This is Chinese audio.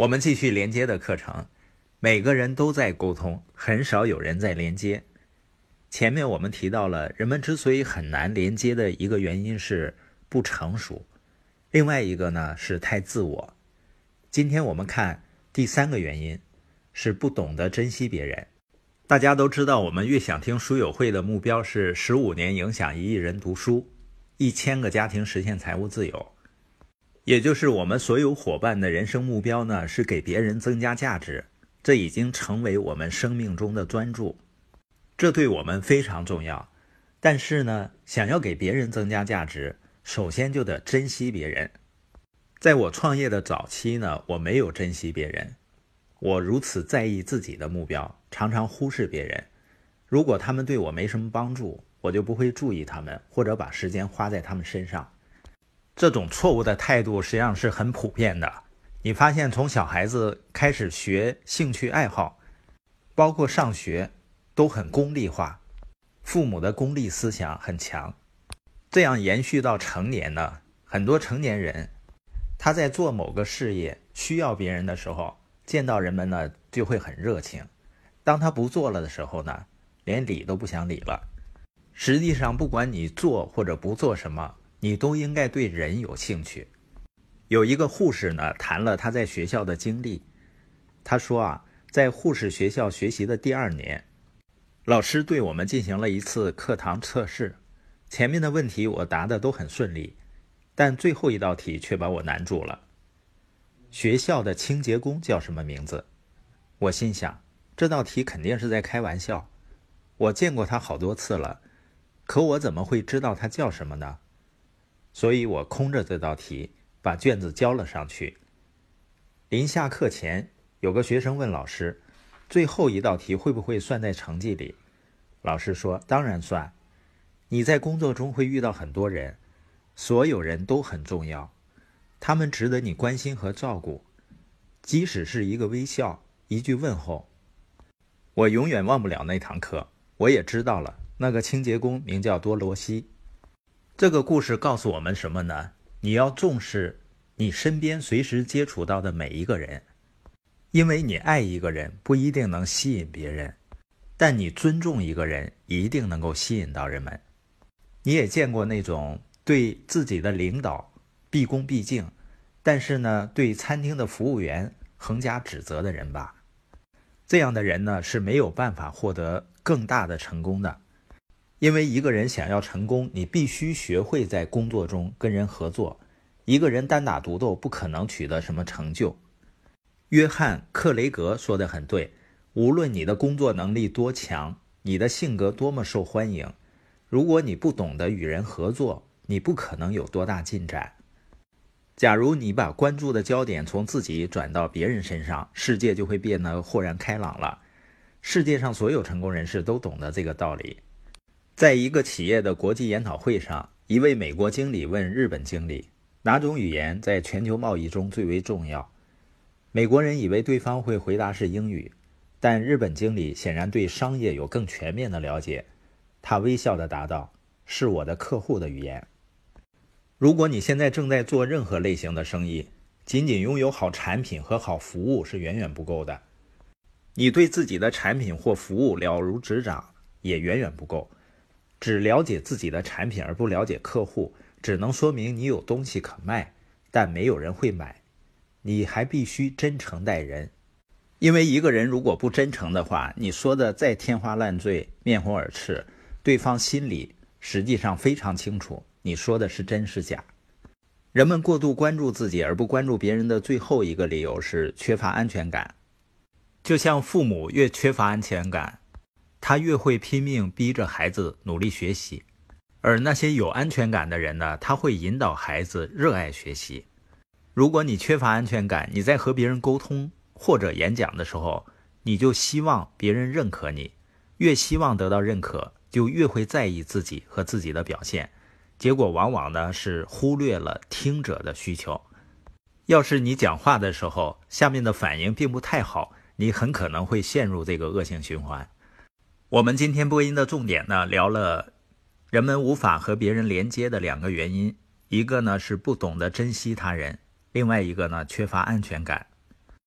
我们继续连接的课程，每个人都在沟通，很少有人在连接。前面我们提到了，人们之所以很难连接的一个原因是不成熟，另外一个呢是太自我。今天我们看第三个原因，是不懂得珍惜别人。大家都知道，我们越想听书友会的目标是十五年影响一亿人读书，一千个家庭实现财务自由。也就是我们所有伙伴的人生目标呢，是给别人增加价值。这已经成为我们生命中的专注，这对我们非常重要。但是呢，想要给别人增加价值，首先就得珍惜别人。在我创业的早期呢，我没有珍惜别人。我如此在意自己的目标，常常忽视别人。如果他们对我没什么帮助，我就不会注意他们，或者把时间花在他们身上。这种错误的态度实际上是很普遍的。你发现，从小孩子开始学兴趣爱好，包括上学，都很功利化，父母的功利思想很强。这样延续到成年呢，很多成年人他在做某个事业需要别人的时候。见到人们呢，就会很热情；当他不做了的时候呢，连理都不想理了。实际上，不管你做或者不做什么，你都应该对人有兴趣。有一个护士呢，谈了他在学校的经历。他说啊，在护士学校学习的第二年，老师对我们进行了一次课堂测试。前面的问题我答的都很顺利，但最后一道题却把我难住了。学校的清洁工叫什么名字？我心想，这道题肯定是在开玩笑。我见过他好多次了，可我怎么会知道他叫什么呢？所以我空着这道题，把卷子交了上去。临下课前，有个学生问老师：“最后一道题会不会算在成绩里？”老师说：“当然算。你在工作中会遇到很多人，所有人都很重要。”他们值得你关心和照顾，即使是一个微笑、一句问候。我永远忘不了那堂课。我也知道了，那个清洁工名叫多罗西。这个故事告诉我们什么呢？你要重视你身边随时接触到的每一个人，因为你爱一个人不一定能吸引别人，但你尊重一个人一定能够吸引到人们。你也见过那种对自己的领导。毕恭毕敬，但是呢，对餐厅的服务员横加指责的人吧，这样的人呢是没有办法获得更大的成功的。因为一个人想要成功，你必须学会在工作中跟人合作。一个人单打独斗不可能取得什么成就。约翰·克雷格说的很对：无论你的工作能力多强，你的性格多么受欢迎，如果你不懂得与人合作，你不可能有多大进展。假如你把关注的焦点从自己转到别人身上，世界就会变得豁然开朗了。世界上所有成功人士都懂得这个道理。在一个企业的国际研讨会上，一位美国经理问日本经理：“哪种语言在全球贸易中最为重要？”美国人以为对方会回答是英语，但日本经理显然对商业有更全面的了解。他微笑地答道：“是我的客户的语言。”如果你现在正在做任何类型的生意，仅仅拥有好产品和好服务是远远不够的。你对自己的产品或服务了如指掌也远远不够。只了解自己的产品而不了解客户，只能说明你有东西可卖，但没有人会买。你还必须真诚待人，因为一个人如果不真诚的话，你说的再天花乱坠、面红耳赤，对方心里实际上非常清楚。你说的是真是假？人们过度关注自己而不关注别人的最后一个理由是缺乏安全感。就像父母越缺乏安全感，他越会拼命逼着孩子努力学习；而那些有安全感的人呢，他会引导孩子热爱学习。如果你缺乏安全感，你在和别人沟通或者演讲的时候，你就希望别人认可你，越希望得到认可，就越会在意自己和自己的表现。结果往往呢是忽略了听者的需求。要是你讲话的时候，下面的反应并不太好，你很可能会陷入这个恶性循环。我们今天播音的重点呢，聊了人们无法和别人连接的两个原因，一个呢是不懂得珍惜他人，另外一个呢缺乏安全感。